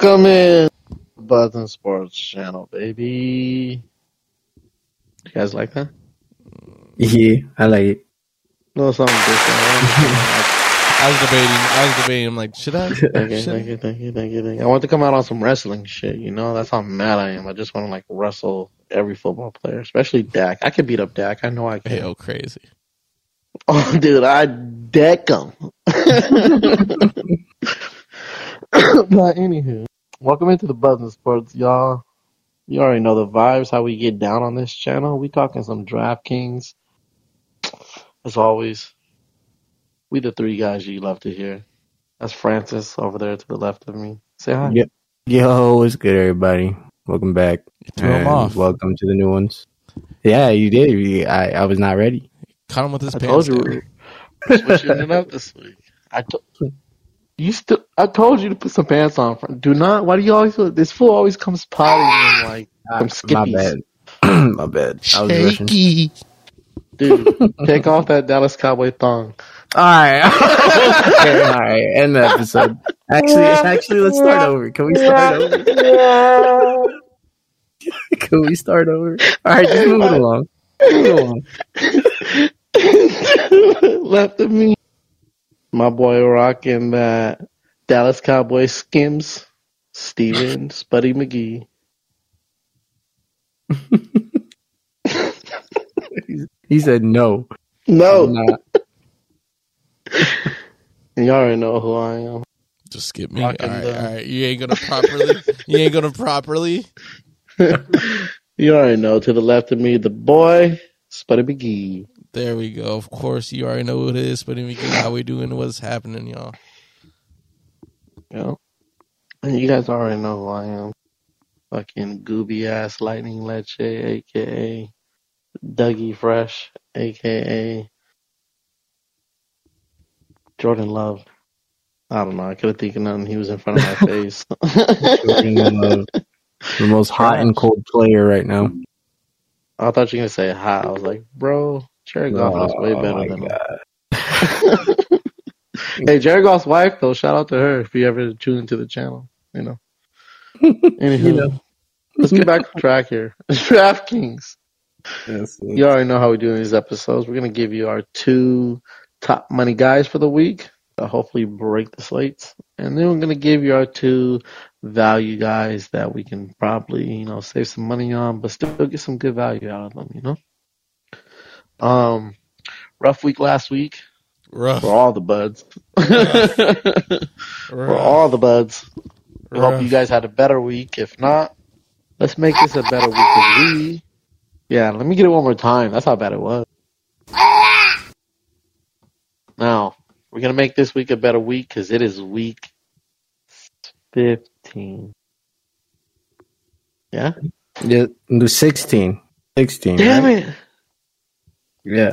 Welcome in Button Sports Channel, baby. You guys like that? Yeah, I like it. No, something different. I was debating. I was debating. I'm like, should I? thank you, Should thank you, thank you, thank you, thank you. I want to come out on some wrestling shit. You know, that's how mad I am. I just want to like wrestle every football player, especially Dak. I could beat up Dak. I know I can. Hey, oh, crazy. Oh, dude, I deck him. but anywho, welcome into the Buzz and Sports, y'all. You already know the vibes, how we get down on this channel. We talking some DraftKings. As always, we the three guys you love to hear. That's Francis over there to the left of me. Say hi. Yep. Yo, what's good, everybody? Welcome back. You threw him off. Welcome to the new ones. Yeah, you did. You- I, I was not ready. Caught him with his I pants told you switching it up this week. I to- you still. I told you to put some pants on. Do not. Why do you always? This fool always comes potty and like Uh, some my skippies. bad. my bad. I was rushing. Shaky. Dude, take off that Dallas Cowboy thong. All right. okay, all right. End the episode. Actually, actually, let's start over. Can we start over? Can we start over? All right, just move it along. Move it along. Left of me. My boy rocking that Dallas Cowboy skims. Stevens, Buddy McGee. He said no. No, not. you already know who I am. Just skip me. All Rocking right, the- all right. You ain't gonna properly. you ain't gonna properly. You already know. To the left of me, the boy Spuddy McGee. There we go. Of course, you already know who it is. But we get how we doing, what's happening, y'all. You? And you guys already know who I am. Fucking gooby ass lightning leche, aka Dougie Fresh, aka Jordan Love. I don't know. I couldn't think of nothing. He was in front of my face. Jordan Love, the most hot and cold player right now. I thought you were gonna say hot. I was like, bro, Jared Goff looks way Oh, better than him. Hey, Jared Goff's wife though. Shout out to her if you ever tune into the channel. You know. Anywho, You know. let's get back on track here. DraftKings. Yes, You already know how we do in these episodes. We're gonna give you our two top money guys for the week. To hopefully break the slates, and then we're gonna give you our two value guys that we can probably you know save some money on, but still get some good value out of them. You know. Um, rough week last week Rough. for all the buds. for all the buds. We hope you guys had a better week. If not, let's make this a better week. 'cause we, yeah, let me get it one more time. That's how bad it was. Now, we're going to make this week a better week because it is week 15. Yeah? Yeah, the 16. 16. Damn right? it. Yeah.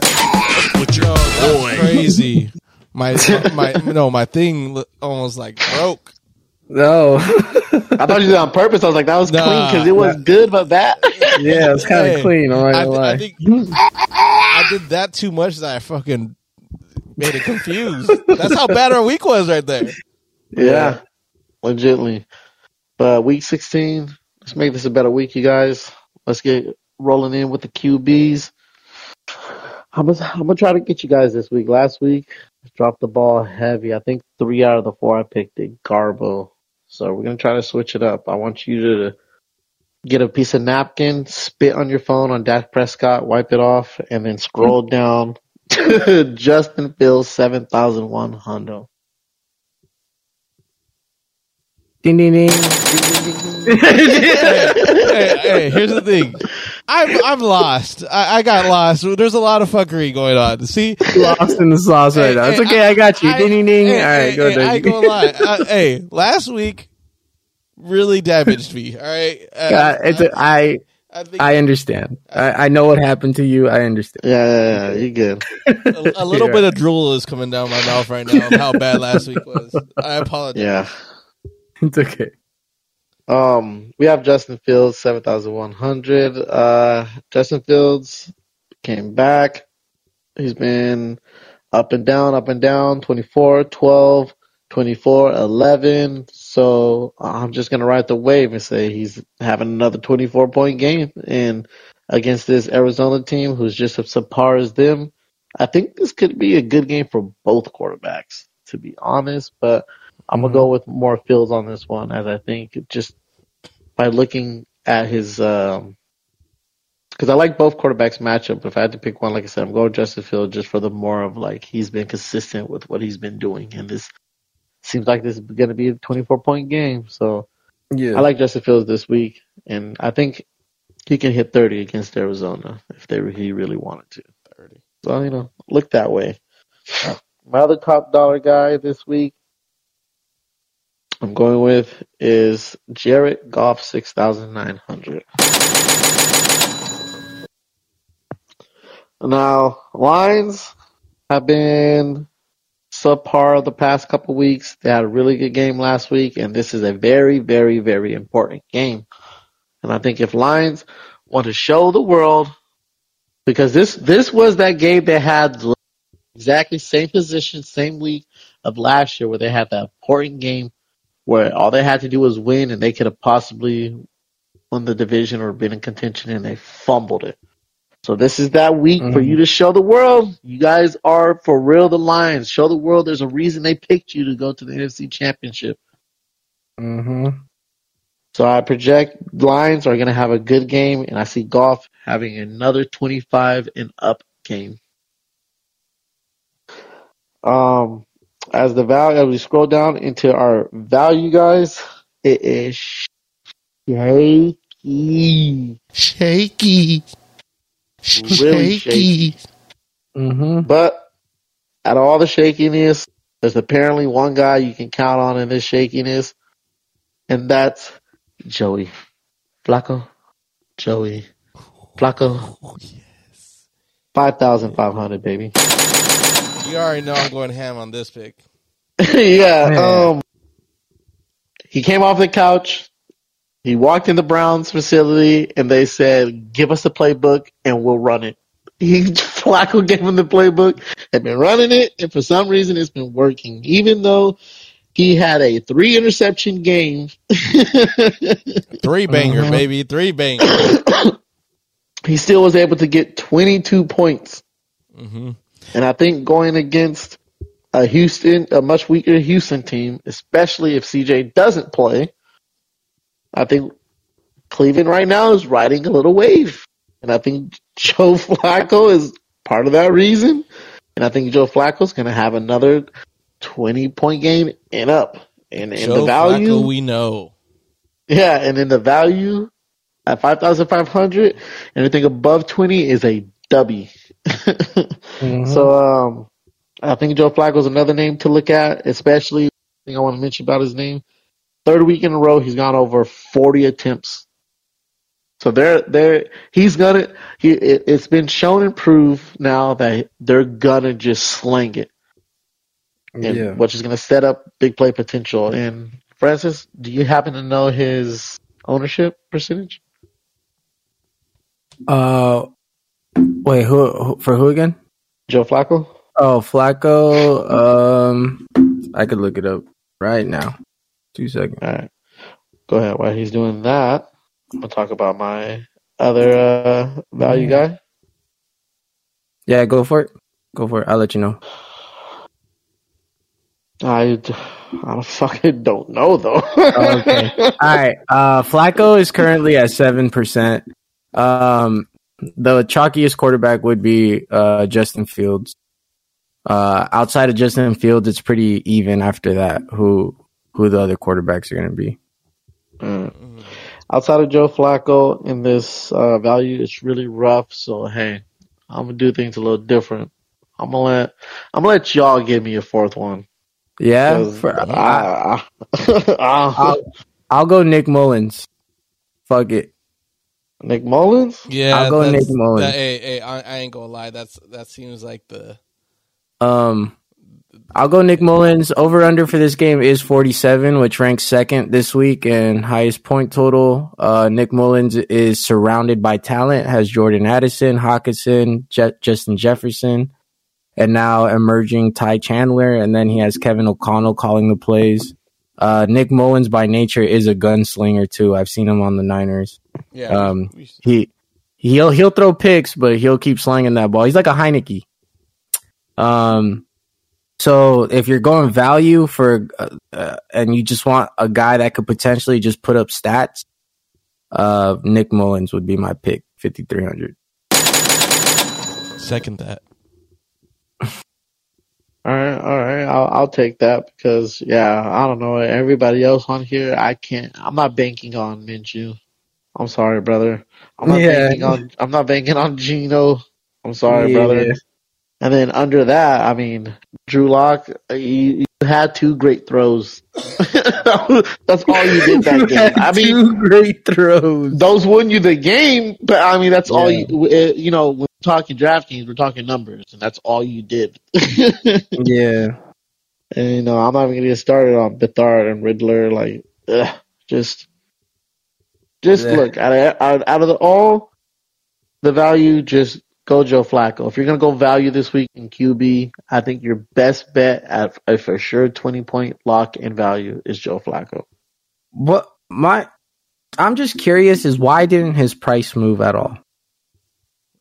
Yo, that's crazy. My my no, my thing almost like broke. No. I thought you did it on purpose. I was like, that was Nah. clean because it was good, but that. yeah, it's kind of Hey, clean. I'm not I, gonna th- lie. I think I did that too much that I fucking made it confused. That's how bad our week was right there. Yeah, legitly. But week 16, let's make this a better week, you guys. Let's get rolling in with the QBs. I'm gonna, I'm gonna try to get you guys this week. Last week, dropped the ball heavy. I think three out of the four I picked it Garbo. So we're gonna try to switch it up. I want you to get a piece of napkin, spit on your phone on Dak Prescott, wipe it off, and then scroll down to Justin Fields 7001 Hundo. Ding, ding, ding. hey, hey, here's the thing. I'm I'm lost. I, I got lost. There's a lot of fuckery going on. See, Lost in the sauce right Hey, now. It's hey, okay. I, got you. I- ding, ding, ding. Hey, All right, hey, go hey. I ain't gonna lie. Uh, hey, last week really damaged me. All right, uh, God, it's a, I, I think I understand. I, I know what happened to you. I understand. Yeah, yeah, yeah, you good. a, a little Yeah. bit of drool is coming down my mouth right now of how bad last week was. I apologize. Yeah. It's okay. Um, we have Justin Fields, 7,100. Uh, Justin Fields came back. He's been up and down, up and down, 24, 12, 24-11. So I'm just gonna ride the wave and say he's having another 24 point game and against this Arizona team who's just as subpar as them. I think this could be a good game for both quarterbacks, to be honest. But I'm gonna go with more Fields on this one, as I think just by looking at his, um, because I like both quarterbacks matchup. If I had to pick one, like I said, I'm going with Justin Fields just for the more of like he's been consistent with what he's been doing, and this seems like this is going to be a 24 point game. So Yeah. I like Justin Fields this week, and I think he can hit 30 against Arizona if they he really wanted to. 30. So you know, look that way. My other top dollar guy this week, I'm going with is Jared Goff 6,900. Now, lines have been subpar the past couple weeks. They had a really good game last week, and this is a very, very, very important game. And I think if Lions want to show the world, because this this was that game they had exactly same position, same week of last year, where they had that important game where all they had to do was win, and they could have possibly won the division or been in contention, and they fumbled it. So this is that week for Mhm. you to show the world you guys are for real the Lions. Show the world there's a reason they picked you to go to the NFC Championship. Mm-hmm. So I project Lions are going to have a good game, and I see Goff having another 25 and up game. Um, as the value, as we scroll down into our value, guys, it is shaky, Shaky. really shaky. Mm-hmm. But out of all the shakiness, there's apparently one guy you can count on in this shakiness, and that's Joey Flacco. Joey Flacco. Oh, yes. Five thousand five hundred, baby. You already know I'm going ham on this pick. yeah. Man. Um. He came off the couch. He walked in the Browns facility, and they said, "Give us the playbook, and we'll run it." He Flacco gave him the playbook, had been running it, and for some reason, it's been working. Even though he had a three interception game, Three banger, Mhm. baby. Three banger. he still was able to get 22 points. hmm And I think going against a Houston, a much weaker Houston team, especially if CJ doesn't play, I think Cleveland right now is riding a little wave. And I think Joe Flacco is part of that reason. And I think Joe Flacco's going to have another 20 point game and up. And, and Joe the value, Flacco, we know. yeah, and in the value at 5,500, anything above 20 is a W. Mm-hmm. So um, I think Joe Flacco's another name to look at, especially thing I want to mention about his name. Third week in a row, he's gone over 40 attempts. So they're they're he's gonna he it, it's been shown and proved now that they're gonna just sling it, and yeah. which is gonna set up big play potential. And Francis, do you happen to know his ownership percentage? Uh, wait, who, who for who again? Joe Flacco. Oh, Flacco. Um, I could look it up right now. Two seconds. All right. Go ahead. While he's doing that, I'm gonna talk about my other uh, value guy. Yeah, go for it. Go for it. I'll let you know. I, I fucking don't know though. Okay. All right. Uh, Flacco is currently at seven percent. Um, the chalkiest quarterback would be uh, Justin Fields. Uh, outside of Justin Fields, it's pretty even after that. Who who the other quarterbacks are going to be? Mm. Outside of Joe Flacco in this uh, value, it's really rough. So hey, I'm gonna do things a little different. I'm gonna let I'm gonna let y'all give me a fourth one. Yeah, for, I, I- I'll, I'll go Nick Mullens. Fuck it. Nick Mullens. Yeah, I'll go Nick Mullens. That, hey, hey, I, I ain't gonna lie. That's that seems like the Um, I'll go Nick Mullens. Over under for this game is 47, which ranks second this week and highest point total. Uh, Nick Mullens is surrounded by talent, has Jordan Addison, Hockenson, Je- Justin Jefferson, and now emerging Ty Chandler, and then he has Kevin O'Connell calling the plays. Uh, Nick Mullens by nature is a gunslinger too. I've seen him on the Niners. Yeah. Um, He he'll he'll throw picks, but he'll keep slinging that ball. He's like a Heinicke. Um, so if you're going value for uh, uh, and you just want a guy that could potentially just put up stats, uh, Nick Mullens would be my pick, fifty three hundred. second that. All right, all right. I'll I'll take that because yeah, I don't know everybody else on here. I can't. I'm not banking on Minshew. I'm sorry, brother. I'm not Yeah. banking on. I'm not banking on Geno. I'm sorry, Yeah. brother. And then under that, I mean, Drew Lock. You, you had two great throws. That's all you did that game. I mean, two great throws. those won you the game, but I mean, that's all you. uh, You know, when we're talking DraftKings, we're talking numbers, and that's all you did. Yeah, And you know, I'm not even gonna get started on Beathard and Ridder. Like, ugh, just, just Yeah. look out of out, of the all the value. Just go Joe Flacco. If you're gonna go value this week in QB, I think your best bet at a for sure 20 point lock in value is Joe Flacco. what my I'm just curious is why didn't his price move at all?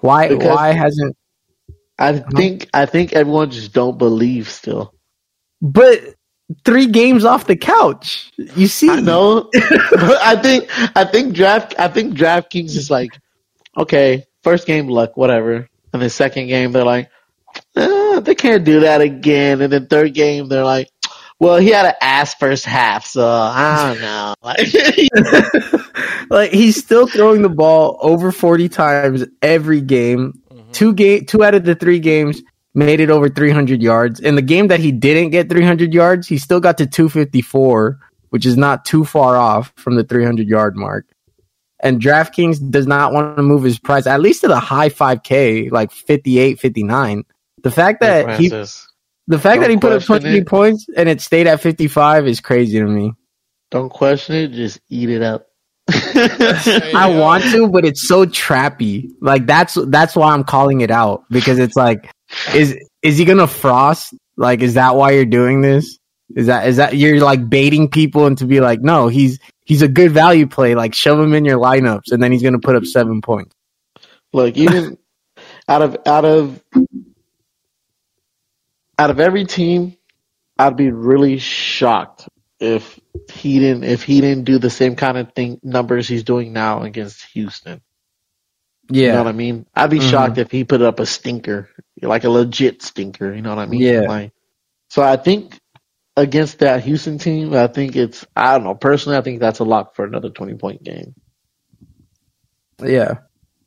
Why Because- why hasn't I uh-huh. think I think everyone just don't believe still. but three games off the couch. You see I know, but I think I think draft I think DraftKings is like, okay, first game luck, whatever, and then second game they're like, eh, they can't do that again, and then third game they're like, well, he had an ass first half, so I don't know. Like, he's still throwing the ball over 40 times every game. Two game two out of the 3 games made it over 300 yards. In the game that he didn't get 300 yards, he still got to 254, which is not too far off from the 300 yard mark. And DraftKings does not want to move his price at least to the high 5k, like 58, 59. The fact that he Francis, the fact that he put up 20 it. points and it stayed at 55 is crazy to me. don't question it, just eat it up. I want to, but it's so trappy. Like that's that's why I'm calling it out because it's like, is is he gonna frost? Like, is that why you're doing this? Is that is that you're like baiting people into be like, no, he's he's a good value play. Like, shove him in your lineups, and then he's gonna put up seven points. Look, even out of out of out of every team, I'd be really shocked if he didn't if he didn't do the same kind of thing numbers he's doing now against Houston. You know what I mean? I'd be Mhm. shocked if he put up a stinker, like a legit stinker. You know what I mean? Yeah. Like, so I think against that Houston team, I think it's I don't know. Personally, I think that's a lock for another twenty point game. Yeah.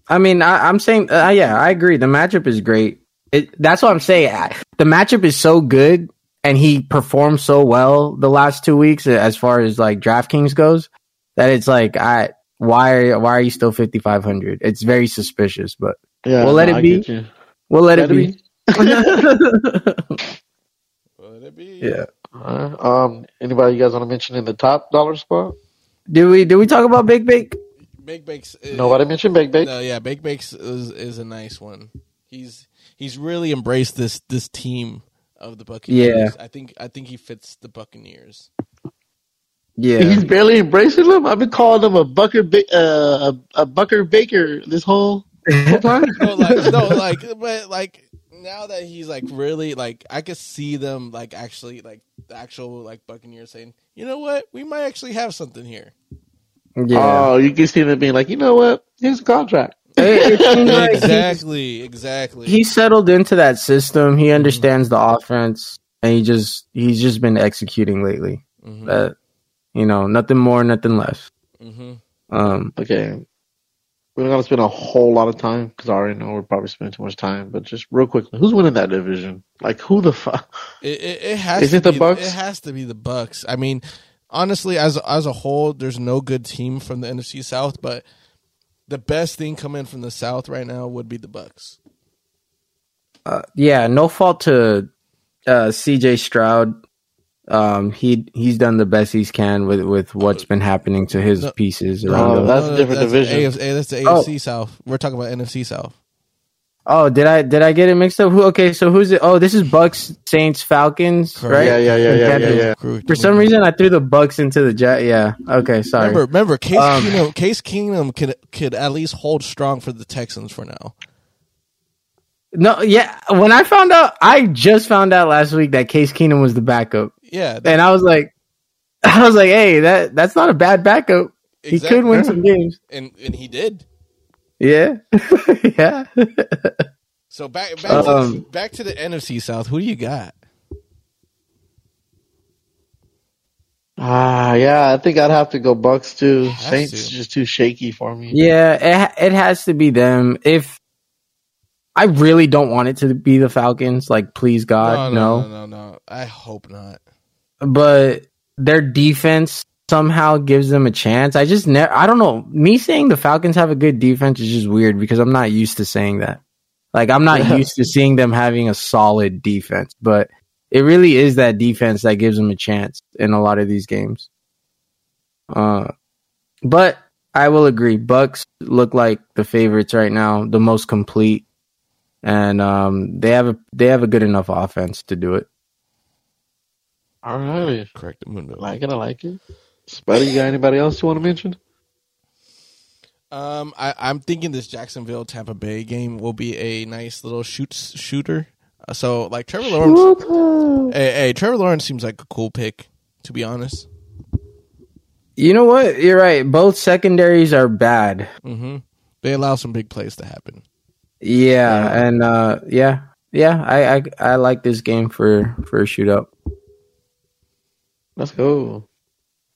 I mean, I, I'm saying, uh, yeah, I agree. The matchup is great. It, that's what I'm saying. I- The matchup is so good, and he performed so well the last two weeks as far as like DraftKings goes that it's like, I why are why are you still 5500? It's very suspicious, but Yeah, We'll let no, it be. Get you. we'll let, Let it it be. Let it be. yeah. Alright, Um, anybody you guys want to mention in the top dollar spot? Did we did we talk about Big Bake? Bake Bakes. uh, Nobody mentioned Big Bake. No, yeah, Bake Bakes is is a nice one. He's he's really embraced this this team of the Buccaneers. Yeah. I think I think he fits the Buccaneers. Yeah. He's barely embracing them. I've been calling him a Bucker, ba- uh, a, a Bucker Baker this whole, whole time. No, like no, like but like now that he's like really like I could see them like actually like the actual like Buccaneers saying, you know what, we might actually have something here. yeah. Oh, you can see them being like, you know what? Here's a contract. It- it seems like he's- exactly, exactly. he settled into that system. He understands the offense, and he just he's just been executing lately. Mhm, That you know, nothing more, nothing less. mhm. Um, Okay. We're not going to spend a whole lot of time because I already know we're probably spending too much time. But just real quickly, who's winning that division? Like, who the fuck? It, it, it has Is to it the be, Bucks? It has to be the Bucks. I mean, honestly, as as a whole, there's no good team from the NFC South, but the best thing coming from the South right now would be the Bucks. uh, yeah, no fault to uh, C.J. Stroud. Um, he he's done the best he can with with what's been happening to his No. pieces No, around. him. that's a different division. AFC, that's the Oh. AFC South. We're talking about NFC South. Oh, did I did I get it mixed up? Who? Okay, so who's it? Oh, this is Bucks, Saints, Falcons, Correct. right? Yeah, yeah, yeah, yeah, yeah, yeah. Crew- For some reason, I threw the Bucks into the Jet. Yeah. Okay, sorry. Remember, remember, Case Um, Keenum, Case Keenum could could at least hold strong for the Texans for now. No, yeah. When I found out, I just found out last week that Case Keenum was the backup, Yeah, and I was like, I was like, hey, that that's not a bad backup. He could win some games. and and he did. Yeah, yeah. So back back, Um, to, back to the NFC South. Who do you got? Ah, yeah, I think I'd have to go Bucks too. Has Saints to. is just too shaky for me. Yeah, it it has to be them. If I really don't want it to be the Falcons, like please God, no. no, no, no, no. I hope not. But their defense somehow gives them a chance. I just never. I don't know. Me saying the Falcons have a good defense is just weird because I'm not used to saying that. Like I'm not used to seeing them having a solid defense, but it really is that defense that gives them a chance in a lot of these games. Uh, but I will agree. Bucks look like the favorites right now, the most complete, and um, they have a they have a good enough offense to do it. All right. Correct. Mundo. I like it. I like it. Spuddy, you got anybody else you want to mention? Um, I, I'm thinking this Jacksonville Tampa Bay game will be a nice little shoots shooter. Uh, So like Trevor Lawrence, hey, hey, Trevor Lawrence seems like a cool pick. To be honest, You know what? You're right. Both secondaries are bad. hmm they allow some big plays to happen. Yeah, Yeah. and uh, yeah, yeah. I, I I like this game for for a shootout. Let's go.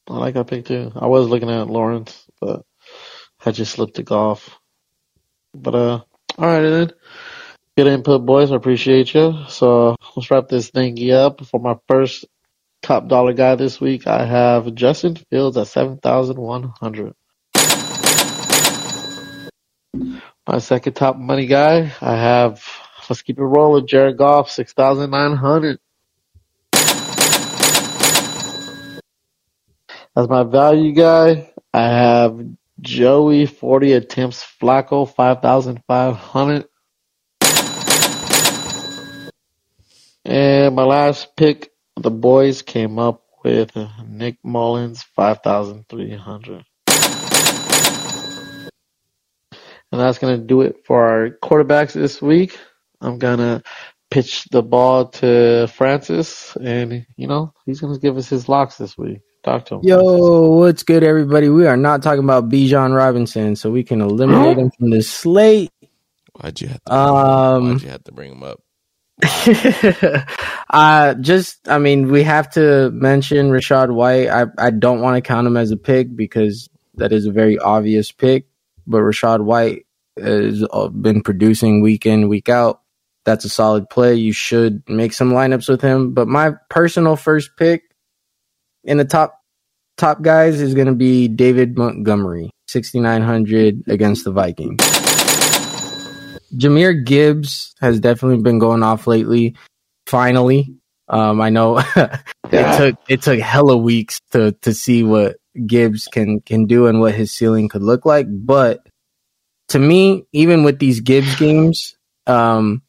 I like that pick too. I was looking at Lawrence, but I just slipped to Goff. But uh, all right then. Good input, boys. I appreciate you. So let's wrap this thingy up. For my first top dollar guy this week, I have Justin Fields at seven thousand one hundred. My second top money guy, I have. Let's keep it rolling. Jared Goff, six thousand nine hundred. As my value guy, I have Joey, 40 attempts, Flacco, 5,500. And my last pick, the boys came up with Nick Mullens, 5,300. And that's going to do it for our quarterbacks this week. I'm going to pitch the ball to Francis, and, you know, he's going to give us his locks this week. Talk to him. Yo, what's good, everybody? We are not talking about Bijan Robinson, so we can eliminate him from this slate. Why'd you have to? Um, why'd you have to bring him up? uh just I mean, we have to mention Rachaad White. I I don't want to count him as a pick because that is a very obvious pick, but Rachaad White has uh, been producing week in, week out. That's a solid play. You should make some lineups with him, but my personal first pick in the top top guys is going to be David Montgomery, 6900 against the Vikings. Jahmyr Gibbs has definitely been going off lately. Finally, um, I know it Yeah. took it took hella weeks to to see what Gibbs can can do and what his ceiling could look like. But to me, even with these Gibbs games, um,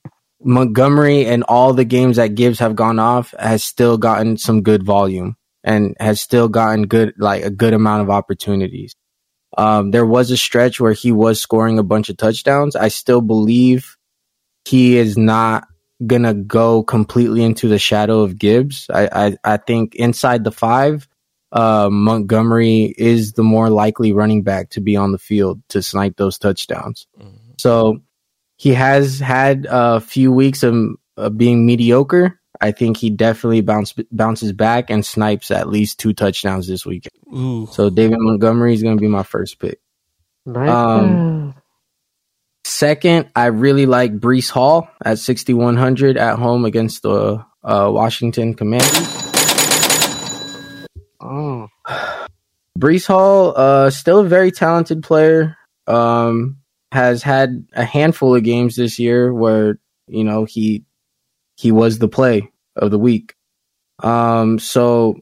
Montgomery and all the games that Gibbs have gone off has still gotten some good volume and has still gotten good like a good amount of opportunities. Um, there was a stretch where he was scoring a bunch of touchdowns. I still believe he is not gonna go completely into the shadow of Gibbs. I I, I think inside the five, uh, Montgomery is the more likely running back to be on the field to snipe those touchdowns. Mhm. So he has had a few weeks of, of being mediocre. I think he definitely bounce, bounces back and snipes at least two touchdowns this weekend. Ooh, So David Montgomery is going to be my first pick. Nice. Um, Second, I really like Breece Hall at 6,100 at home against the uh, Washington Commanders. oh, Breece Hall, uh, still a very talented player. Um, has had a handful of games this year where you know he he was the play of the week. Um, so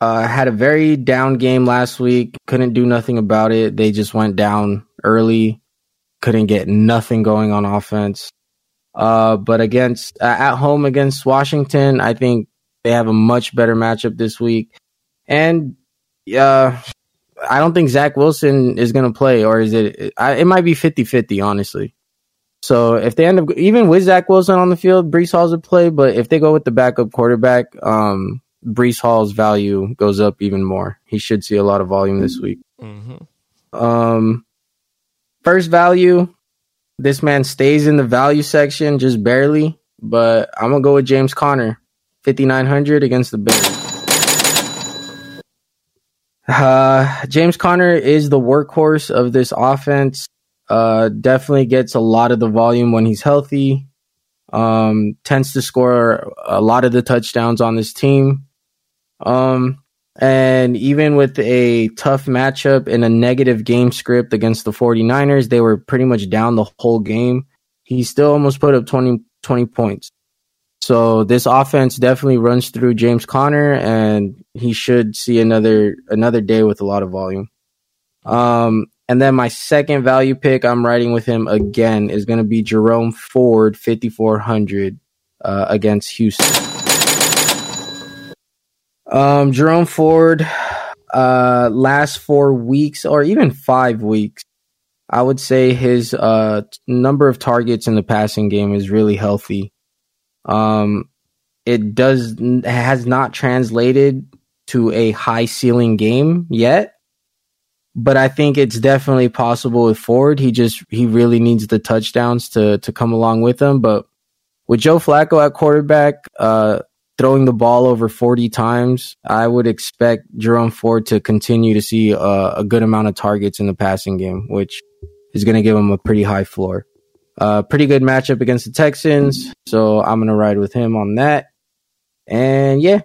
uh, had a very down game last week. Couldn't do nothing about it. They just went down early. couldn't get nothing going on offense. Uh, but against uh, at home against Washington, I think they have a much better matchup this week. And uh, I don't think Zach Wilson is going to play, or is it? It might be 50 50, honestly. So if they end up even with Zach Wilson on the field, Breece Hall's a play. But if they go with the backup quarterback, um, Breece Hall's value goes up even more. He should see a lot of volume this week. Mm-hmm. Um, first value, this man stays in the value section just barely, but I'm gonna go with James Conner, 5900 against the Bears. Uh, James Conner is the workhorse of this offense. Uh, definitely gets a lot of the volume when he's healthy. Um, tends to score a lot of the touchdowns on this team. Um, and even with a tough matchup and a negative game script against the 49ers, they were pretty much down the whole game. He still almost put up 20, 20 points. So this offense definitely runs through James Conner, and he should see another another day with a lot of volume. Um, and then my second value pick, I'm riding with him again, is going to be Jerome Ford, 5400 uh, against Houston. Um, Jerome Ford, uh, last four weeks or even five weeks, I would say his uh number of targets in the passing game is really healthy. Um, it does has not translated to a high ceiling game yet, but I think it's definitely possible with Ford. He just he really needs the touchdowns to to come along with him. But with Joe Flacco at quarterback, uh, throwing the ball over forty times, I would expect Jerome Ford to continue to see uh, a good amount of targets in the passing game, which is going to give him a pretty high floor. Uh, pretty good matchup against the Texans, so I'm gonna ride with him on that. And yeah,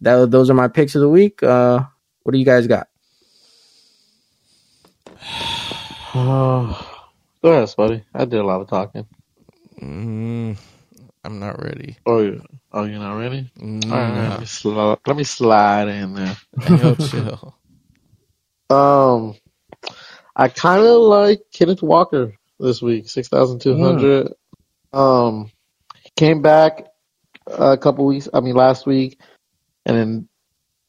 that those are my picks of the week. Uh, what do you guys got? Oh, go ahead, buddy. I did a lot of talking. Mm, I'm not ready. Oh, you, oh, you're not ready? Mm, All right, let me, slide, let me slide in there. Yo, chill. Um, I kind of like Kenneth Walker this week, six thousand two hundred. Mm. Um, he came back a couple weeks. I mean, last week, and then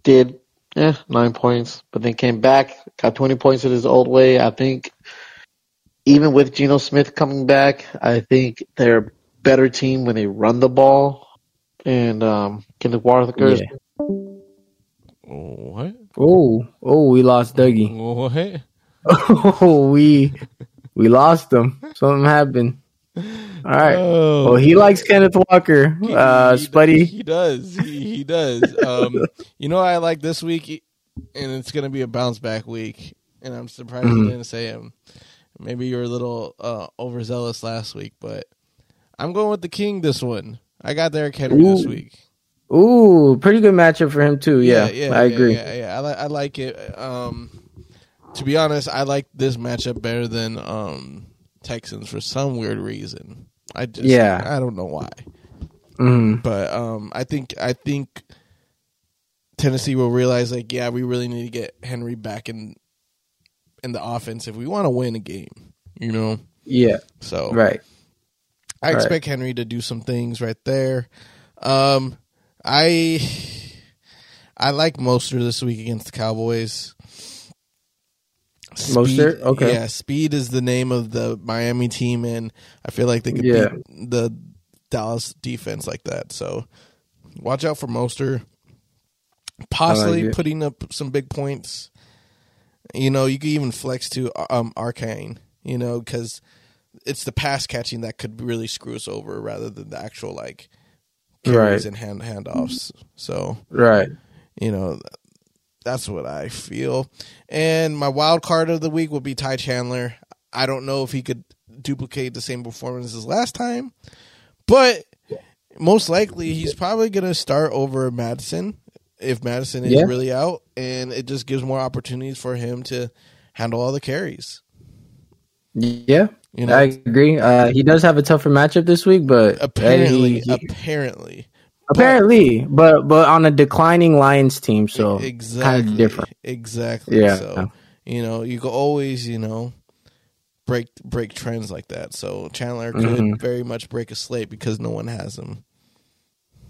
did yeah nine points, but then came back, got twenty points in his old way. I think even with Geno Smith coming back, I think they're a better team when they run the ball. And um, Kenneth Walker. Yeah. What? Oh, oh, we lost Dougie. What? Oh, we we lost him. Something happened. All right. Oh. Well, he likes Kenneth Walker. Uh, he, Spuddy. He does. He, he does. Um, you know, I like this week, and it's going to be a bounce back week. And I'm surprised mm-hmm. you didn't say him. Maybe you were a little uh, overzealous last week, but I'm going with the King this one. I got Derrick Henry Ooh. this week. Ooh, pretty good matchup for him too. Yeah, yeah, yeah I yeah, agree. Yeah, yeah, I, li- I like it. Um, to be honest, I like this matchup better than um, Texans for some weird reason. I just yeah, I don't know why. Mm-hmm. But um, I think I think Tennessee will realize like, yeah, we really need to get Henry back in in the offense if we want to win a game. You know. Yeah. So right. I right. expect Henry to do some things right there. Um, I I like Mostert this week against the Cowboys. Speed, Mostert, okay, yeah. Speed is the name of the Miami team, and I feel like they could yeah. beat the Dallas defense like that. So watch out for Moster. Possibly like putting up some big points. You know, you could even flex to um, Achane. You know, because it's the pass catching that could really screw us over rather than the actual like carries right. and hand handoffs. So right, you know, that's what I feel. And my wild card of the week will be Ty Chandler. I don't know if he could duplicate the same performance as last time, but most likely he's probably going to start over Mattison if Mattison is yeah. really out, and it just gives more opportunities for him to handle all the carries. Yeah, you know, I agree. Uh, he does have a tougher matchup this week, but apparently, he, he, apparently, Apparently, but but on a declining Lions team, so exactly kind of different. Exactly. Yeah. So you know, you can always you know break break trends like that. So Chandler could mm-hmm. very much break a slate because no one has him.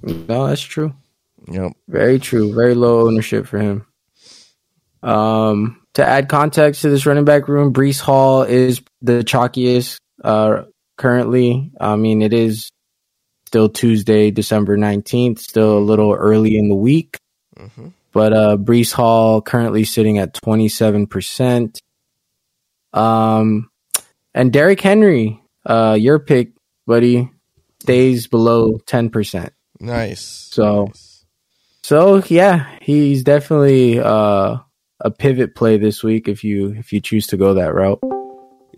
No, that's true. Yep. Very true. Very low ownership for him. Um, to add context to this running back room, Breece Hall is the chalkiest uh, currently. I mean, it is still Tuesday, December 19th, still a little early in the week. Mm-hmm. But uh, Breece Hall currently sitting at 27%. Um, and Derrick Henry, uh, your pick, buddy, stays below 10%. Nice. So, nice. so yeah, he's definitely uh, a pivot play this week if you if you choose to go that route.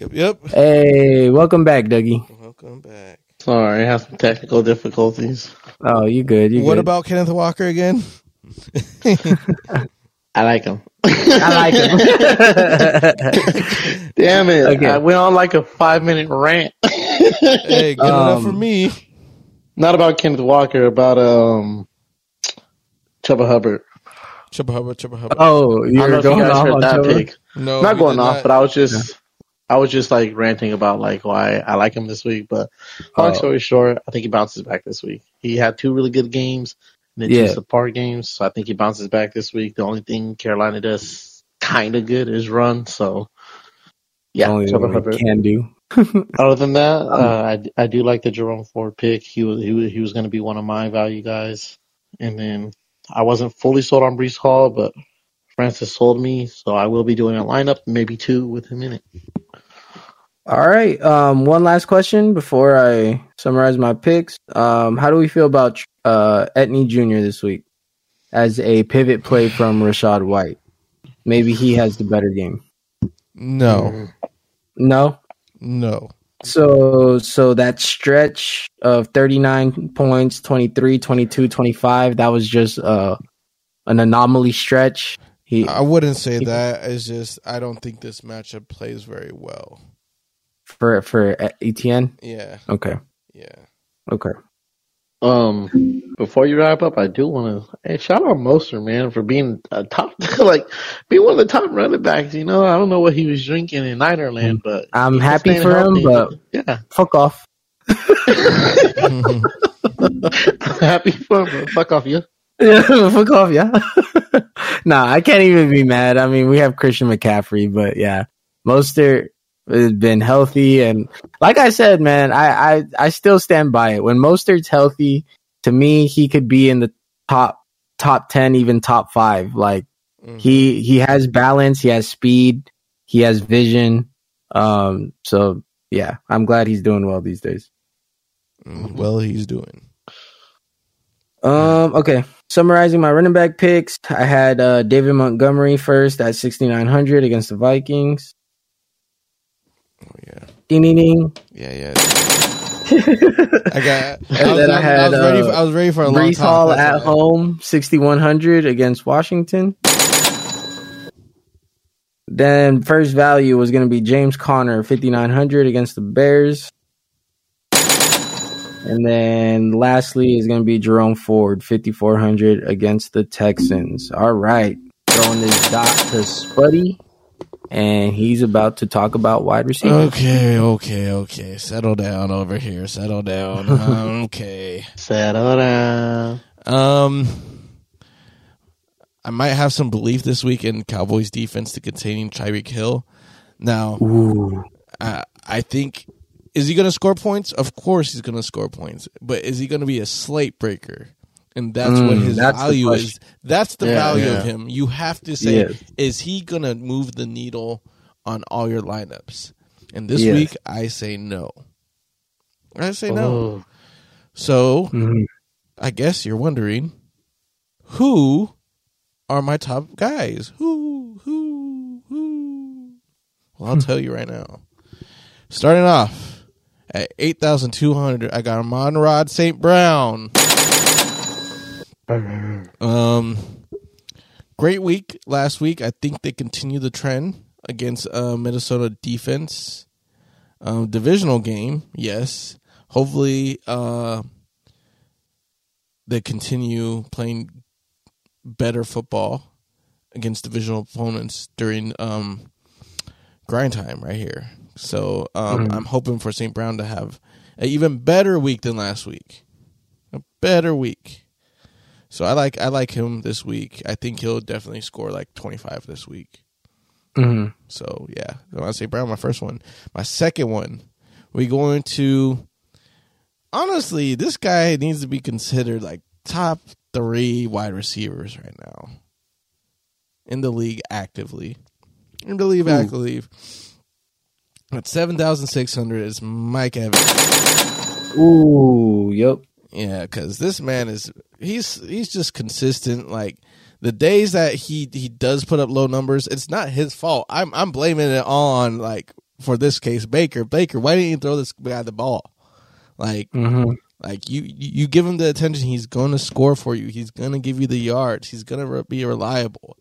Yep, yep. Hey, welcome back, Dougie. Welcome back. Sorry, I have some technical difficulties. Oh, you good? You what good. about Kenneth Walker again? I like him. I like him. Damn it! Okay. I went on like a five minute rant. hey, good um, enough for me. Not about Kenneth Walker, about um, Chuba Hubbard. Chuba Hubbard, Chuba Hubbard. Oh, you're going you off on that Chuba? pick. No, not going off, not. but I was just, yeah. I was just like ranting about like why I like him this week. But long oh. story short, I think he bounces back this week. He had two really good games, and then yeah. two subpar games. So I think he bounces back this week. The only thing Carolina does kind of good is run. So yeah, only can do. Other than that, um, uh, I, I do like the Jerome Ford pick. He was he was, he was going to be one of my value guys, and then I wasn't fully sold on Breece Hall, but Francis sold me, so I will be doing a lineup, maybe two with him in it. All right. Um, one last question before I summarize my picks. Um, how do we feel about uh, Etienne Jr. this week as a pivot play from Rachaad White? Maybe he has the better game. No. No. No. So so that stretch of 39 points, 23, 22, 25, that was just uh an anomaly stretch. He I wouldn't say he, that. It's just I don't think this matchup plays very well. For for Etienne? Yeah. Okay. Yeah. Okay. Um, before you wrap up, I do want to hey, shout out Mostert, man, for being a top, like being one of the top running backs. You know, I don't know what he was drinking in Ninerland, but I'm happy for healthy. him. But yeah, fuck off. Happy for him. But fuck off, yeah. Yeah, fuck off, yeah. nah, I can't even be mad. I mean, we have Christian McCaffrey, but yeah, Mostert has been healthy. And like I said, man, I, I, I still stand by it. When Mostert's healthy, to me, he could be in the top, top 10, even top five. Like mm-hmm. he, he has balance. He has speed. He has vision. Um, so yeah, I'm glad he's doing well these days. Mm-hmm. Well, he's doing. Um, okay. Summarizing my running back picks, I had uh, David Montgomery first at 6,900 against the Vikings. Oh yeah. Ding ding ding. Yeah, yeah. I got. and I was, then I had. I was, ready for, I was ready for a Breece long Hall at home, sixty one hundred against Washington. Then first value was going to be James Conner, fifty nine hundred against the Bears. And then lastly is going to be Jerome Ford, 5,400 against the Texans. All right. Throwing this dot to Spuddy and he's about to talk about wide receiver. Okay, okay, okay. Settle down over here. Settle down. okay. Settle down. Um, I might have some belief this week in Cowboys defense to containing Tyreek Hill. Now, I, I think is he going to score points? Of course, he's going to score points. But is he going to be a slate breaker? and that's mm, what his that's value is. That's the yeah, value yeah. of him. You have to say, yes. is he gonna move the needle on all your lineups? And this yes. week, I say no. I say no. Oh. So, mm-hmm. I guess you're wondering, who are my top guys? Who, who, who? Well, I'll tell you right now. Starting off at eight thousand two hundred, I got Amon-Ra St. Brown. Um, great week last week. I think they continue the trend against uh, Minnesota defense. Um, divisional game, yes. Hopefully, uh, they continue playing better football against divisional opponents during um, grind time right here So um, mm-hmm. I'm hoping for St. Brown to have an even better week than last week. A better week. So I like I like him this week. I think he'll definitely score like 25 this week. Mm-hmm. So yeah, I say Brown my first one. My second one, we going to. Honestly, this guy needs to be considered like top three wide receivers right now in the league actively. In the league Ooh. actively. At seven thousand six hundred is Mike Evans. Ooh, yep. Yeah, because this man is he's he's just consistent. Like the days that he he does put up low numbers, it's not his fault. I'm I'm blaming it all on like for this case Baker. Baker, why didn't you throw this guy the ball? Like mm-hmm. like you you give him the attention, he's going to score for you. He's going to give you the yards. He's going to be reliable.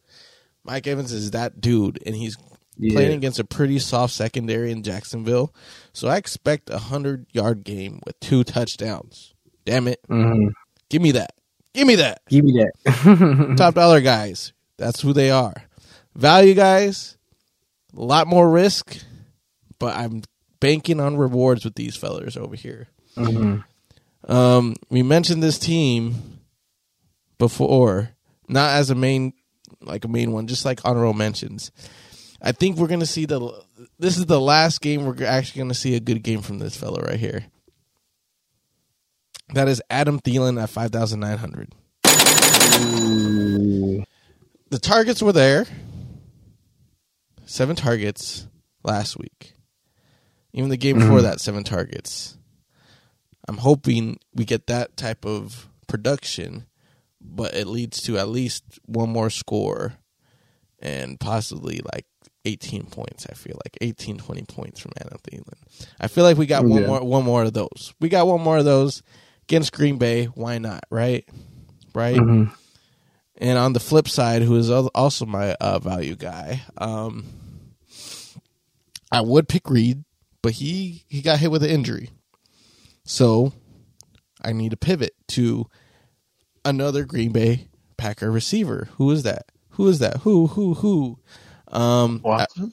Mike Evans is that dude, and he's yeah. playing against a pretty soft secondary in Jacksonville. So I expect a hundred yard game with two touchdowns. Damn it! Mm-hmm. Give me that. Give me that. Give me that. Top dollar guys. That's who they are. Value guys. A lot more risk, but I'm banking on rewards with these fellers over here. Mm-hmm. Um, we mentioned this team before, not as a main like a main one, just like honorable mentions. I think we're gonna see the. This is the last game we're actually gonna see a good game from this fellow right here. That is Adam Thielen at five thousand nine hundred. The targets were there. Seven targets last week. Even the game before mm-hmm. that, seven targets. I'm hoping we get that type of production but it leads to at least one more score and possibly like 18 points. I feel like 18, 20 points from Adam Thielen. I feel like we got one more one more of those. We got one more of those against Green Bay. Why not? Right, right. Mm-hmm. And on the flip side, who is also my uh, value guy, um, I would pick Reed, but he he got hit with an injury, so I need to pivot to another Green Bay Packer receiver. Who is that? Who is that? Who? Who? Who? Um, Watson?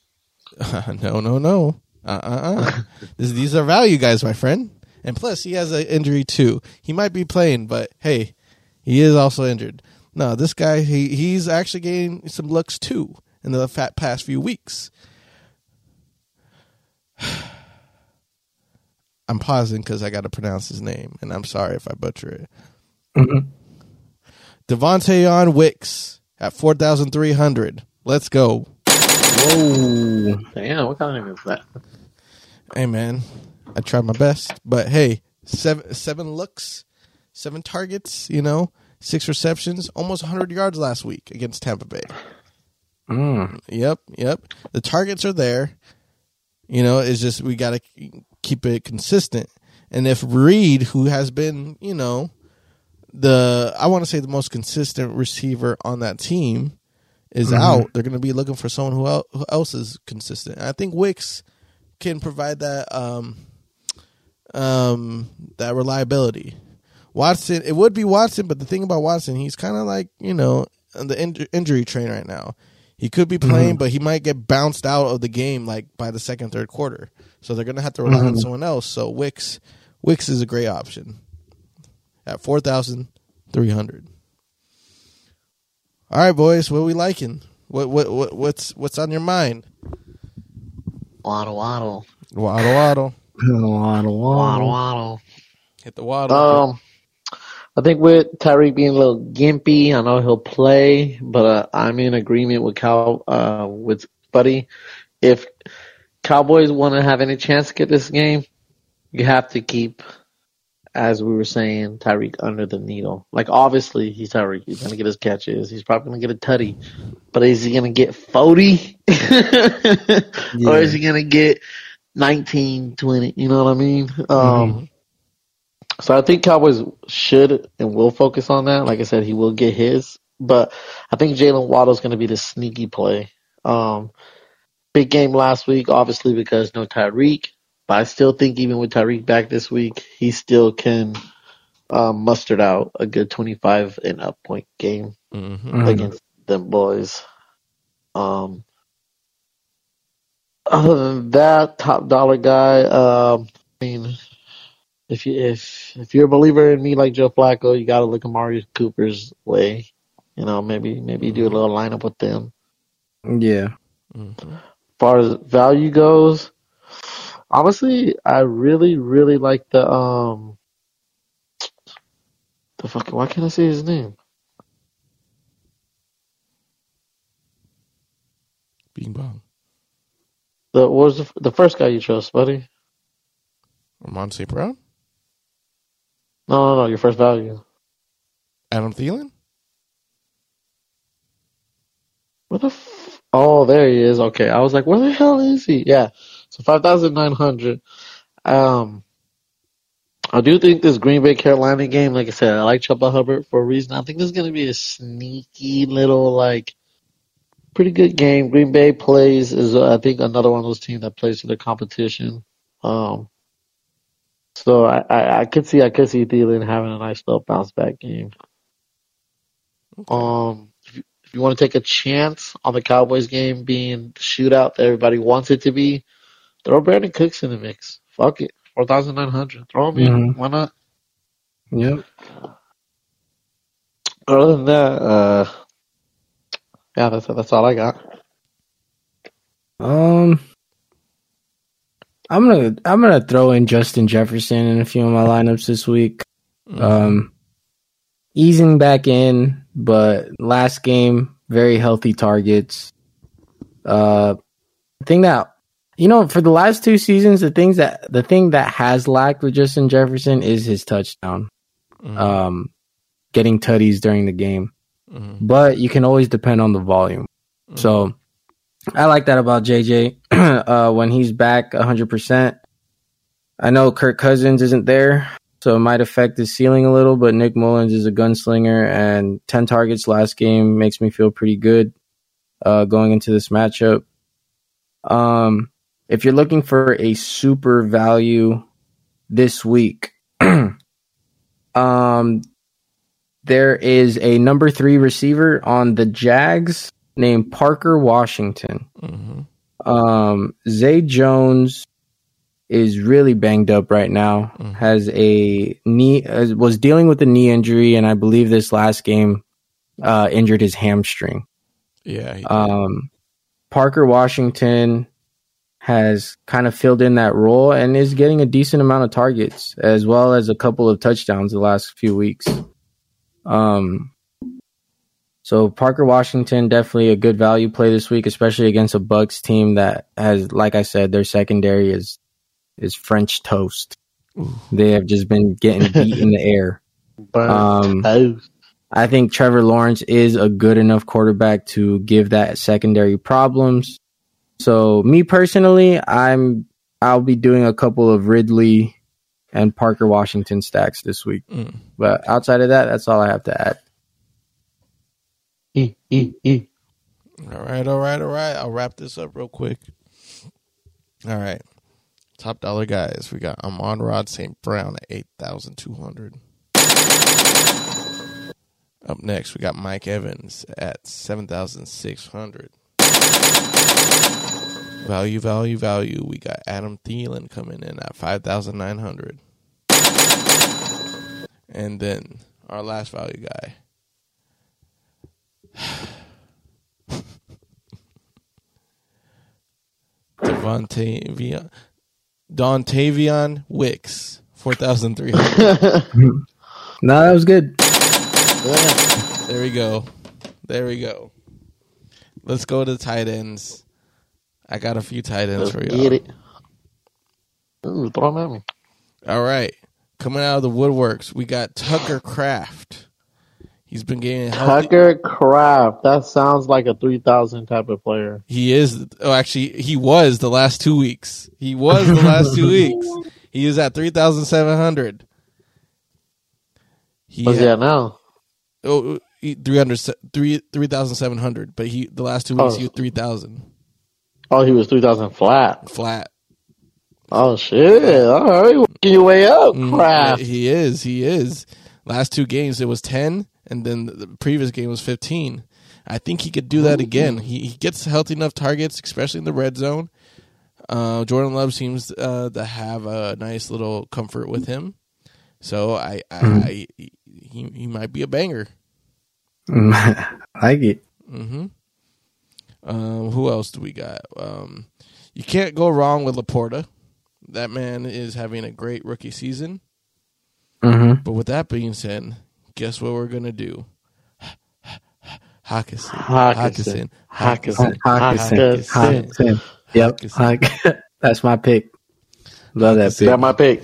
No, no, no. Uh, uh, uh. this, these are value guys, my friend. And plus, he has an injury too. He might be playing, but hey, he is also injured. No, this guy, he he's actually getting some looks too in the fat past few weeks. I'm pausing because I got to pronounce his name, and I'm sorry if I butcher it. Mm-hmm. Devontae Wicks at 4,300. Let's go. Whoa. Damn, what kind of name is that? Hey, man. I tried my best. But hey, seven, seven looks, seven targets, you know, six receptions, almost 100 yards last week against Tampa Bay. Mm. Yep, yep. The targets are there. You know, it's just we got to keep it consistent. And if Reed, who has been, you know, the I want to say the most consistent receiver on that team is mm-hmm. out, they're going to be looking for someone who, who else is consistent. And I think Wicks can provide that um, um, that reliability. Watson, it would be Watson, but the thing about Watson, he's kind of like you know on the in- injury train right now. He could be playing, mm-hmm. but he might get bounced out of the game like by the second, third quarter. So they're going to have to rely mm-hmm. on someone else. So Wicks, Wicks is a great option at 4,300. All right, boys, what are we liking? What what what what's what's on your mind? Waddle waddle. Waddle waddle. waddle waddle. Waddle waddle. Hit the waddle. Um I think with Tyreek being a little gimpy, I know he'll play, but uh, I'm in agreement with Cal uh with Buddy. If Cowboys want to have any chance to get this game, you have to keep as we were saying, Tyreek under the needle. Like obviously he's Tyreek. He's gonna get his catches. He's probably gonna get a tutty. But is he gonna get forty? yeah. Or is he gonna get 19, 20? You know what I mean? Mm-hmm. Um so I think Cowboys should and will focus on that. Like I said, he will get his. But I think Jaylen Waddle's gonna be the sneaky play. Um big game last week, obviously because no Tyreek. But I still think even with Tyreek back this week, he still can um, muster out a good 25 and up point game mm-hmm. against them boys. Um, other than that, top dollar guy. Um, I mean, if you if if you're a believer in me like Joe Flacco, you got to look at Amari Cooper's way. You know, maybe maybe do a little lineup with them. Yeah. Mm-hmm. As far as value goes, honestly, I really really like the um the fucking. Why can't I say his name? Bing bong. The what was the, the first guy you trust, buddy? Amon-Ra St. Brown? No, no, no. Your first value. Adam Thielen? Where the f- Oh, there he is. Okay. I was like, where the hell is he? Yeah. So 5,900. Um, I do think this Green Bay Carolina game, like I said, I like Chuba Hubbard for a reason. I think this is going to be a sneaky little, like, pretty good game. Green Bay plays is, uh, I think, another one of those teams that plays for the competition. Um, so I, I, I could see I could see Thielen having a nice little bounce back game. Um, if you, if you want to take a chance on the Cowboys game being the shootout that everybody wants it to be, throw Brandin Cooks in the mix. Fuck it, four thousand nine hundred. Throw him mm-hmm. in. Why not? Yep. Other than that, uh, yeah, that's that's all I got. Um, I'm gonna I'm gonna throw in Justin Jefferson in a few of my lineups this week. Mm-hmm. Um, easing back in, but last game very healthy targets. Uh, thing that you know for the last two seasons, the things that the thing that has lacked with Justin Jefferson is his touchdown. Mm-hmm. Um, getting tutties during the game, mm-hmm. but you can always depend on the volume. So mm-hmm. I like that about JJ. uh, when he's back 100%. I know Kirk Cousins isn't there, so it might affect his ceiling a little, but Nick Mullens is a gunslinger, and 10 targets last game makes me feel pretty good uh, going into this matchup. Um, if you're looking for a super value this week, um, there is a number three receiver on the Jags named Parker Washington. Mm-hmm. Um, Zay Jones is really banged up right now. Mm-hmm. Has a knee uh, was dealing with a knee injury, and I believe this last game uh, injured his hamstring. Yeah. Um, Parker Washington has kind of filled in that role and is getting a decent amount of targets as well as a couple of touchdowns the last few weeks. Um, so Parker Washington definitely a good value play this week, especially against a Bucs team that has, like I said, their secondary is is French toast. Ooh. They have just been getting beat in the air. Um, I think Trevor Lawrence is a good enough quarterback to give that secondary problems. So me personally, I'm I'll be doing a couple of Ridley and Parker Washington stacks this week. Mm. But outside of that, that's all I have to add. E, e, e. All right, all right, all right. I'll wrap this up real quick. All right. Top dollar guys. We got Amon-Ra St. Brown at 8,200. Up next, we got Mike Evans at 7,600. Value, value, value. We got Adam Thielen coming in at 5,900. And then our last value guy, Devontae Vion, Dontayvion Wicks, four thousand three hundred. no, that was good. Yeah. There we go. There we go. Let's go to tight ends. I got a few tight ends Let's for you. Get it. Ooh, throw them at me. All right. Coming out of the woodworks, we got Tucker Kraft. He's been getting healthy. Tucker Kraft. That sounds like a three thousand type of player. He is. Oh, actually, he was the last two weeks. He was the last two weeks. He is at three thousand seven hundred. What's he at now? Oh, three hundred three three thousand seven hundred. But he the last two weeks oh. he was three thousand. Oh, he was three thousand flat. Flat. Oh shit! All right, working your way up, mm, Kraft. He is. He is. Last two games it was ten and then the previous game was 15. I think he could do that again. He, he gets healthy enough targets, especially in the red zone. Uh, Jordan Love seems uh, to have a nice little comfort with him, so I, I, mm-hmm. I he, he might be a banger. I like it. Mm-hmm. Um, who else do we got? Um, you can't go wrong with LaPorta. That man is having a great rookie season. Mm-hmm. But with that being said, guess what we're gonna do? Hockenson. Hockenson. Hockenson. Hockenson. Hockenson. Yep. That's my pick. Love that pick. That's my pick.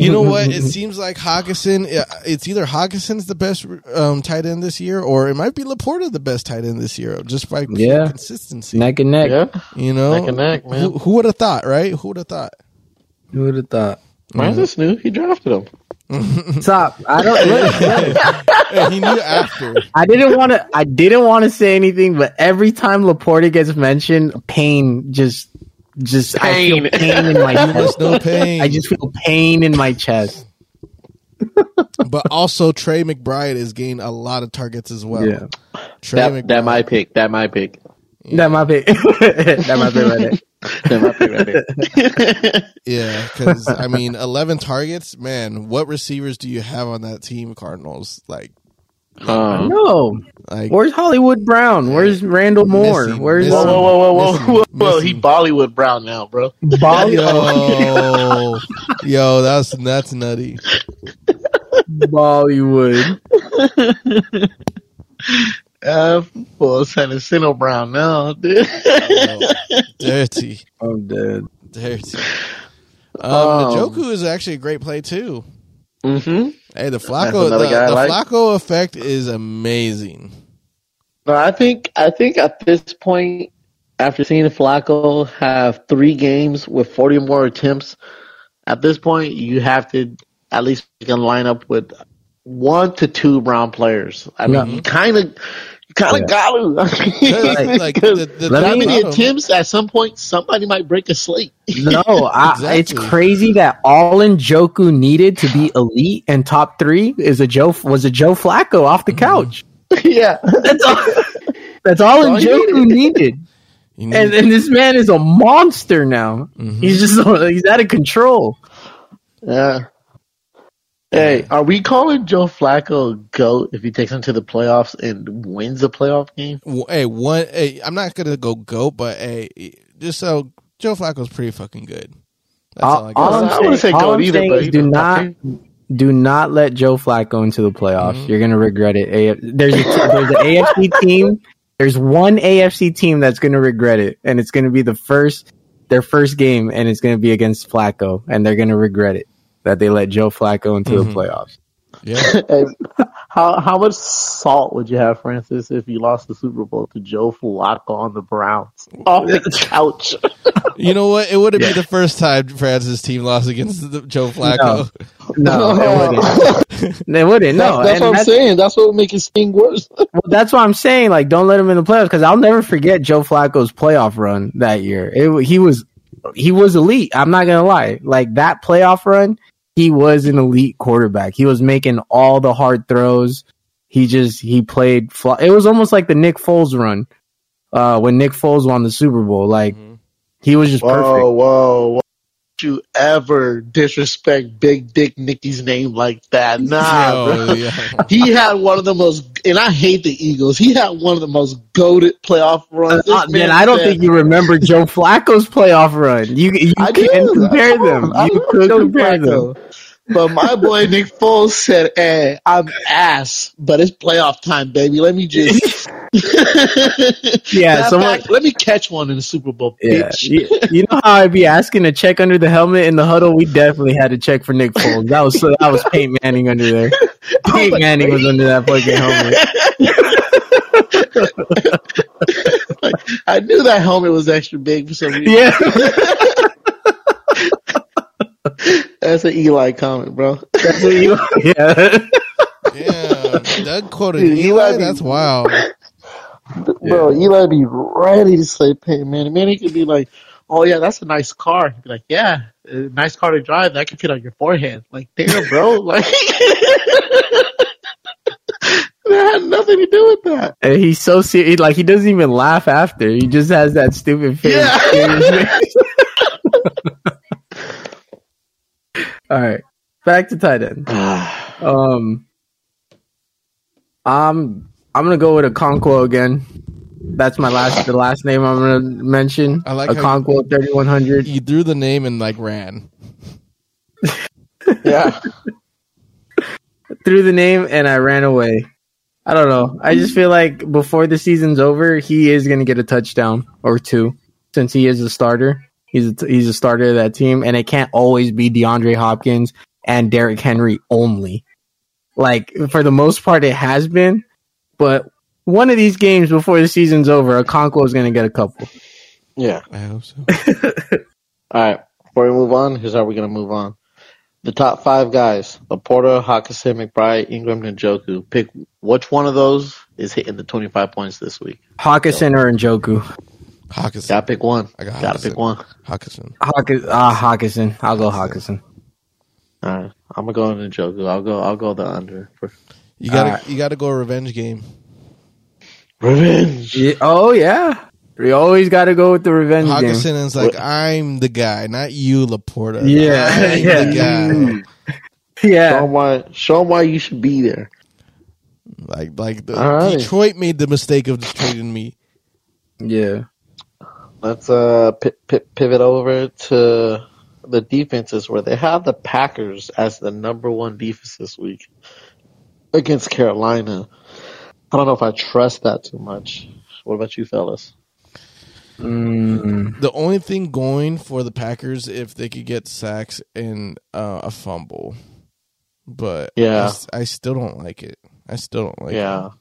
you know what? It seems like Hockenson. It's either Hockenson's the best um, tight end this year, or it might be LaPorta the best tight end this year, just by yeah. consistency. Neck and neck. Yeah. You know, neck and neck, man. Who, who would have thought, right? Who would have thought? Who would have thought? Mine's mm. new. He drafted him. Stop! I don't. he knew after. I didn't want to. I didn't want to say anything, but every time LaPorta gets mentioned, pain just, just pain. I feel pain in my chest. no pain. I just feel pain in my chest. but also, Trey McBride is gained a lot of targets as well. Yeah, Trey that, McBride. that my pick. That my pick. Yeah. That my pick. that my pick right there. yeah, because I mean, eleven targets, man. What receivers do you have on that team, Cardinals? Like, um, no, like, where's Hollywood Brown? Where's Rondale Moore? Missing, where's missing, whoa, whoa, whoa, whoa, whoa, whoa? He Bollywood Brown now, bro. Bollywood, yo, yo, that's that's nutty. Bollywood. Uh, for Santino Brown now, dude. oh, dirty. I'm dead. Dirty. Um, um, Njoku is actually a great play too. Mm-hmm. Hey, the Flacco, the, the like. Flacco effect is amazing. No, I think I think at this point, after seeing Flacco have three games with forty more attempts, at this point you have to at least can line up with one to two Brown players. I mean, mm-hmm. yeah. you kind of kind of yeah. got to. like, the, the, how many attempts at some point somebody might break a slate? no, I, exactly. it's crazy that all Njoku needed to be elite and top three is a Joe was a Joe Flacco off the mm-hmm. couch. yeah, that's all. That's all that's Njoku needed. needed. And, and this man is a monster now. Mm-hmm. He's just he's out of control. Yeah. Hey, are we calling Joe Flacco a goat if he takes him to the playoffs and wins the playoff game? Hey, one. Hey, I'm not gonna go goat, but hey, just so Joe Flacco's pretty fucking good. That's all, all I, all I wouldn't say goat either, but do not do not let Joe Flacco into the playoffs. Mm-hmm. You're gonna regret it. There's a, there's an AFC team. There's one AFC team that's gonna regret it, and it's gonna be the first their first game, and it's gonna be against Flacco, and they're gonna regret it that they let Joe Flacco into mm-hmm. the playoffs. Yeah. how how much salt would you have, Francis, if you lost the Super Bowl to Joe Flacco on the Browns off the couch? you know what? It wouldn't yeah. be the first time Francis' team lost against the, Joe Flacco. No, no it wouldn't. it wouldn't. No, that's, that's what I'm saying. That's what would make it sting worse. well, that's what I'm saying. Like, don't let him in the playoffs because I'll never forget Joe Flacco's playoff run that year. It, he was he was elite. I'm not gonna lie. Like that playoff run, he was an elite quarterback. He was making all the hard throws. He just he played. It was almost like the Nick Foles run uh, when Nick Foles won the Super Bowl. Like mm-hmm. he was just whoa, perfect. Whoa, whoa! You ever disrespect Big Dick Nicky's name like that? Nah, Yo, yeah. he had one of the most, and I hate the Eagles. He had one of the most goaded playoff runs. Uh, man, I don't think you remember Joe Flacco's playoff run. You you I can do. compare them. You could compare them. But my boy Nick Foles said, "Hey, I'm ass, but it's playoff time, baby. Let me just yeah, someone, back, let me catch one in the Super Bowl, yeah. You, you, know how I'd be asking to check under the helmet in the huddle? We definitely had to check for Nick Foles. That was that was Peyton Manning under there. Oh Peyton Manning was under that fucking helmet. like, I knew that helmet was extra big for some reason. Yeah. That's an Eli comment, bro. That's an Eli. Yeah. yeah. Doug quoted Dude, Eli. Eli that's wild. Bro, yeah. Eli be ready to say Peyton Manning. Manning could be like, "Oh yeah, that's a nice car." He'd be like, "Yeah, nice car to drive. That could fit on your forehead." Like, damn, bro. like, that had nothing to do with that. and he's so serious. Like he doesn't even laugh after. He just has that stupid face. Yeah. All right, back to tight end. um, I'm I'm gonna go with Okonkwo again. That's my last the last name I'm gonna mention. I like thirty one hundred. You threw the name and like ran. yeah. threw the name and I ran away. I don't know. I just feel like before the season's over, he is going to get a touchdown or two since he is a starter. He's a, he's a starter of that team, and it can't always be DeAndre Hopkins and Derrick Henry only. Like for the most part, it has been, but one of these games before the season's over, Okonkwo is going to get a couple. Yeah, I hope so. All right, before we move on, here's how we're going to move on. The top five guys: LaPorta, Hockenson, McBride, Engram, and Njoku. Pick which one of those is hitting the 25 points this week. Hockenson or Njoku. Hockenson. Gotta pick one. I got Gotta pick one. Hockenson. Hawkins, uh, Hockenson. I'll go Hockenson. All right, I'm gonna go into Njoku. I'll go. I'll go the under. For... You gotta. Right. You gotta go revenge game. Revenge. Yeah, oh yeah. We always got to go with the revenge Hockenson game. is like, I'm the guy, not you, LaPorta. Yeah, I'm yeah. the guy. yeah. Show him why. Show him why you should be there. Like, like the, right. Detroit made the mistake of just trading me. Yeah. Let's uh p- p- pivot over to the defenses where they have the Packers as the number one defense this week against Carolina. I don't know if I trust that too much. What about you, fellas? Mm. The only thing going for the Packers if they could get sacks and uh, a fumble, but yeah, I, I, still don't like it. I still don't like yeah. it.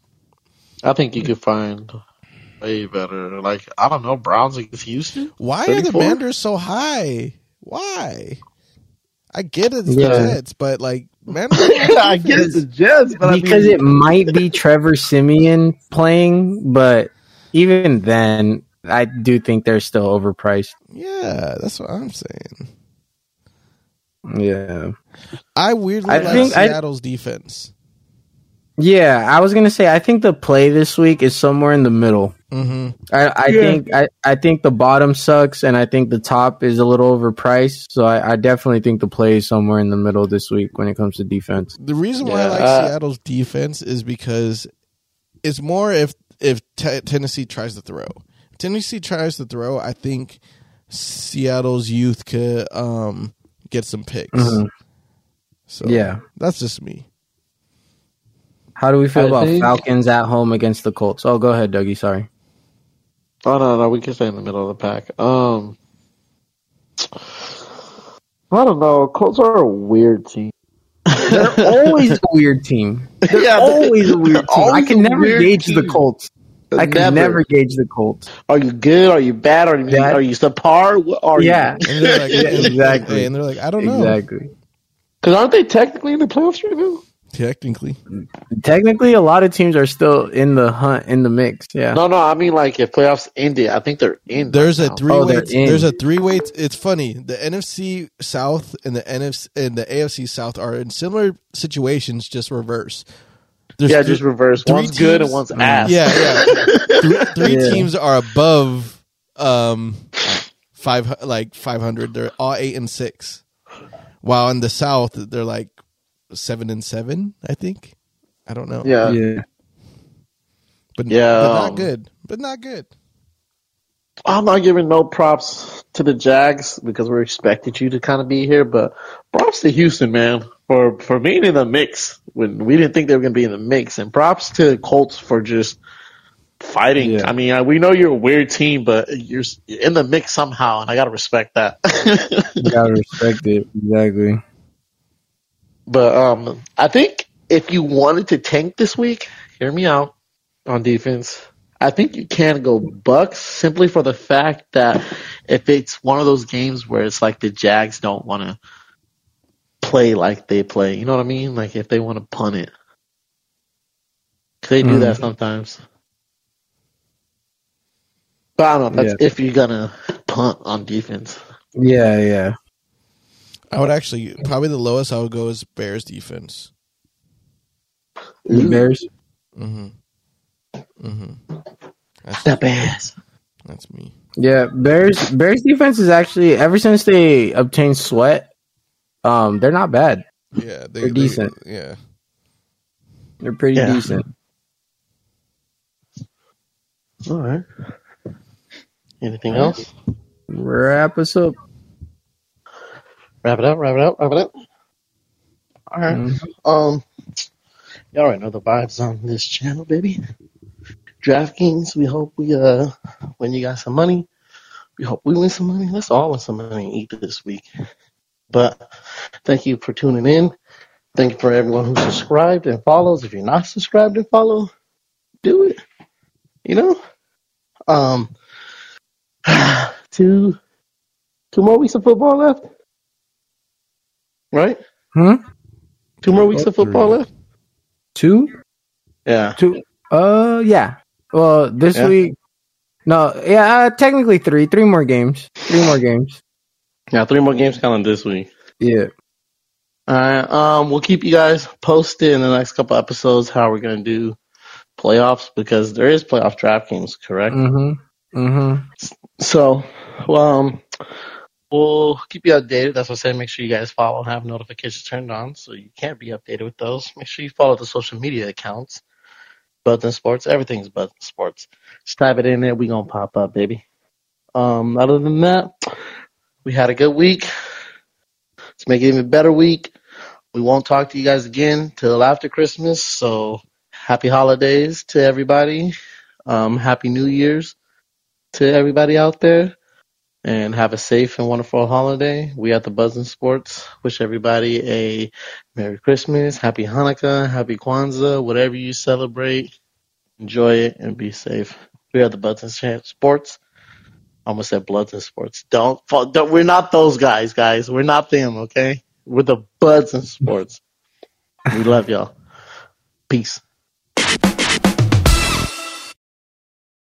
I think you could find way better. Like I don't know, Browns against Houston. Why 34? are the Commanders so high? Why? I get it, it's yeah. the Jets, but like, man, I get it's the Jets, but because I mean, it might be Trevor Siemian playing, but even then, I do think they're still overpriced. Yeah, that's what I'm saying. Yeah, I weirdly I like think Seattle's I, defense. Yeah, I was gonna say I think the play this week is somewhere in the middle. Mm-hmm. I, I yeah. think I, I think the bottom sucks, and I think the top is a little overpriced. So I, I, definitely think the play is somewhere in the middle this week when it comes to defense. The reason why. I like uh, Seattle's defense is because it's more if if t- Tennessee tries to throw. Tennessee tries to throw, I think Seattle's youth could um, get some picks. Mm-hmm. So yeah, that's just me. How do we feel I about think... Falcons at home against the Colts? Oh, go ahead, Dougie. Sorry. Oh no, no, we can stay in the middle of the pack. Um, I don't know. Colts are a weird team. They're always a weird team. They're yeah, always a weird team. I can never gauge team. the Colts. I can never. never. gauge the Colts. Are you good? Are you bad? Are you are you subpar? What are yeah. you? And they're like, yeah, exactly. And they're like, I don't know. Exactly. Because aren't they technically in the playoffs right now? Technically, technically, a lot of teams are still in the hunt, in the mix. Yeah. No, no, I mean like if playoffs ended, I think they're in. There's right a three oh, way. There's a three way. It's funny. The NFC South and the NFC and the AFC South are in similar situations, just reverse. There's yeah, th- just reverse. One's teams, good and one's ass. Yeah, yeah. three, three yeah. teams are above um five like five hundred. They're all eight and six. While in the South, they're like seven and seven. I think. I don't know. Yeah, yeah. But yeah, but not um, good. But not good. I'm not giving no props to the Jags because we're expected you to kind of be here, but props to Houston, man for for being in the mix when we didn't think they were going to be in the mix. And props to Colts for just fighting. Yeah. I mean, we know you're a weird team, but you're in the mix somehow, and I got to respect that. you got to respect it exactly. But um, I think if you wanted to tank this week, hear me out on defense. I think you can go Bucs simply for the fact that if it's one of those games where it's like the Jags don't want to play like they play. You know what I mean? Like if they want to punt it, they do mm. that sometimes. But I don't know. That's yeah. if you're gonna punt on defense. Yeah, yeah. I would actually probably the lowest I would go is Bears defense. Bears. Mm-hmm. Mm-hmm. That's the Bears. That's me. Yeah, Bears. Bears defense is actually ever since they obtained Sweat, um, they're not bad. Yeah, they, are decent. yeah, they're pretty yeah. decent. All right. Anything else? Wrap us up. Wrap it up. Wrap it up. Wrap it up. All right. mm-hmm. Um, y'all already know the vibes on this channel, baby. DraftKings. We hope we uh win you guys some money. We hope we win some money. Let's all win some money and eat this week. But thank you for tuning in. Thank you for everyone who subscribed and follows. If you're not subscribed and follow, do it. You know? Um two two more weeks of football left. Right? Hmm? Two more weeks of football left? Two? Yeah. Two uh yeah. Well, this yeah. week, no, yeah, uh, technically three, three more games, three more games. Yeah, three more games coming this week. Yeah. All right. Um, we'll keep you guys posted in the next couple episodes how we're gonna do playoffs because there is playoff draft games, correct? Mm-hmm. Mm-hmm. So, well, um, we'll keep you updated. That's what I said. Make sure you guys follow, and have notifications turned on, so you can't be updated with those. Make sure you follow the social media accounts. Button Sports. Everything's Button Sports. Just type it in there. We gonna pop up, baby. Um, other than that, we had a good week. Let's make it even better week. We won't talk to you guys again till after Christmas. So happy holidays to everybody. Um, happy New Year's to everybody out there. And have a safe and wonderful holiday. We at the Buzzin Sports wish everybody a Merry Christmas, Happy Hanukkah, Happy Kwanzaa, whatever you celebrate. Enjoy it and be safe. We are the and Sports. I almost said Bloods and Sports. Don't, don't, we're not those guys, guys. We're not them, okay? We're the Buds and Sports. we love y'all. Peace.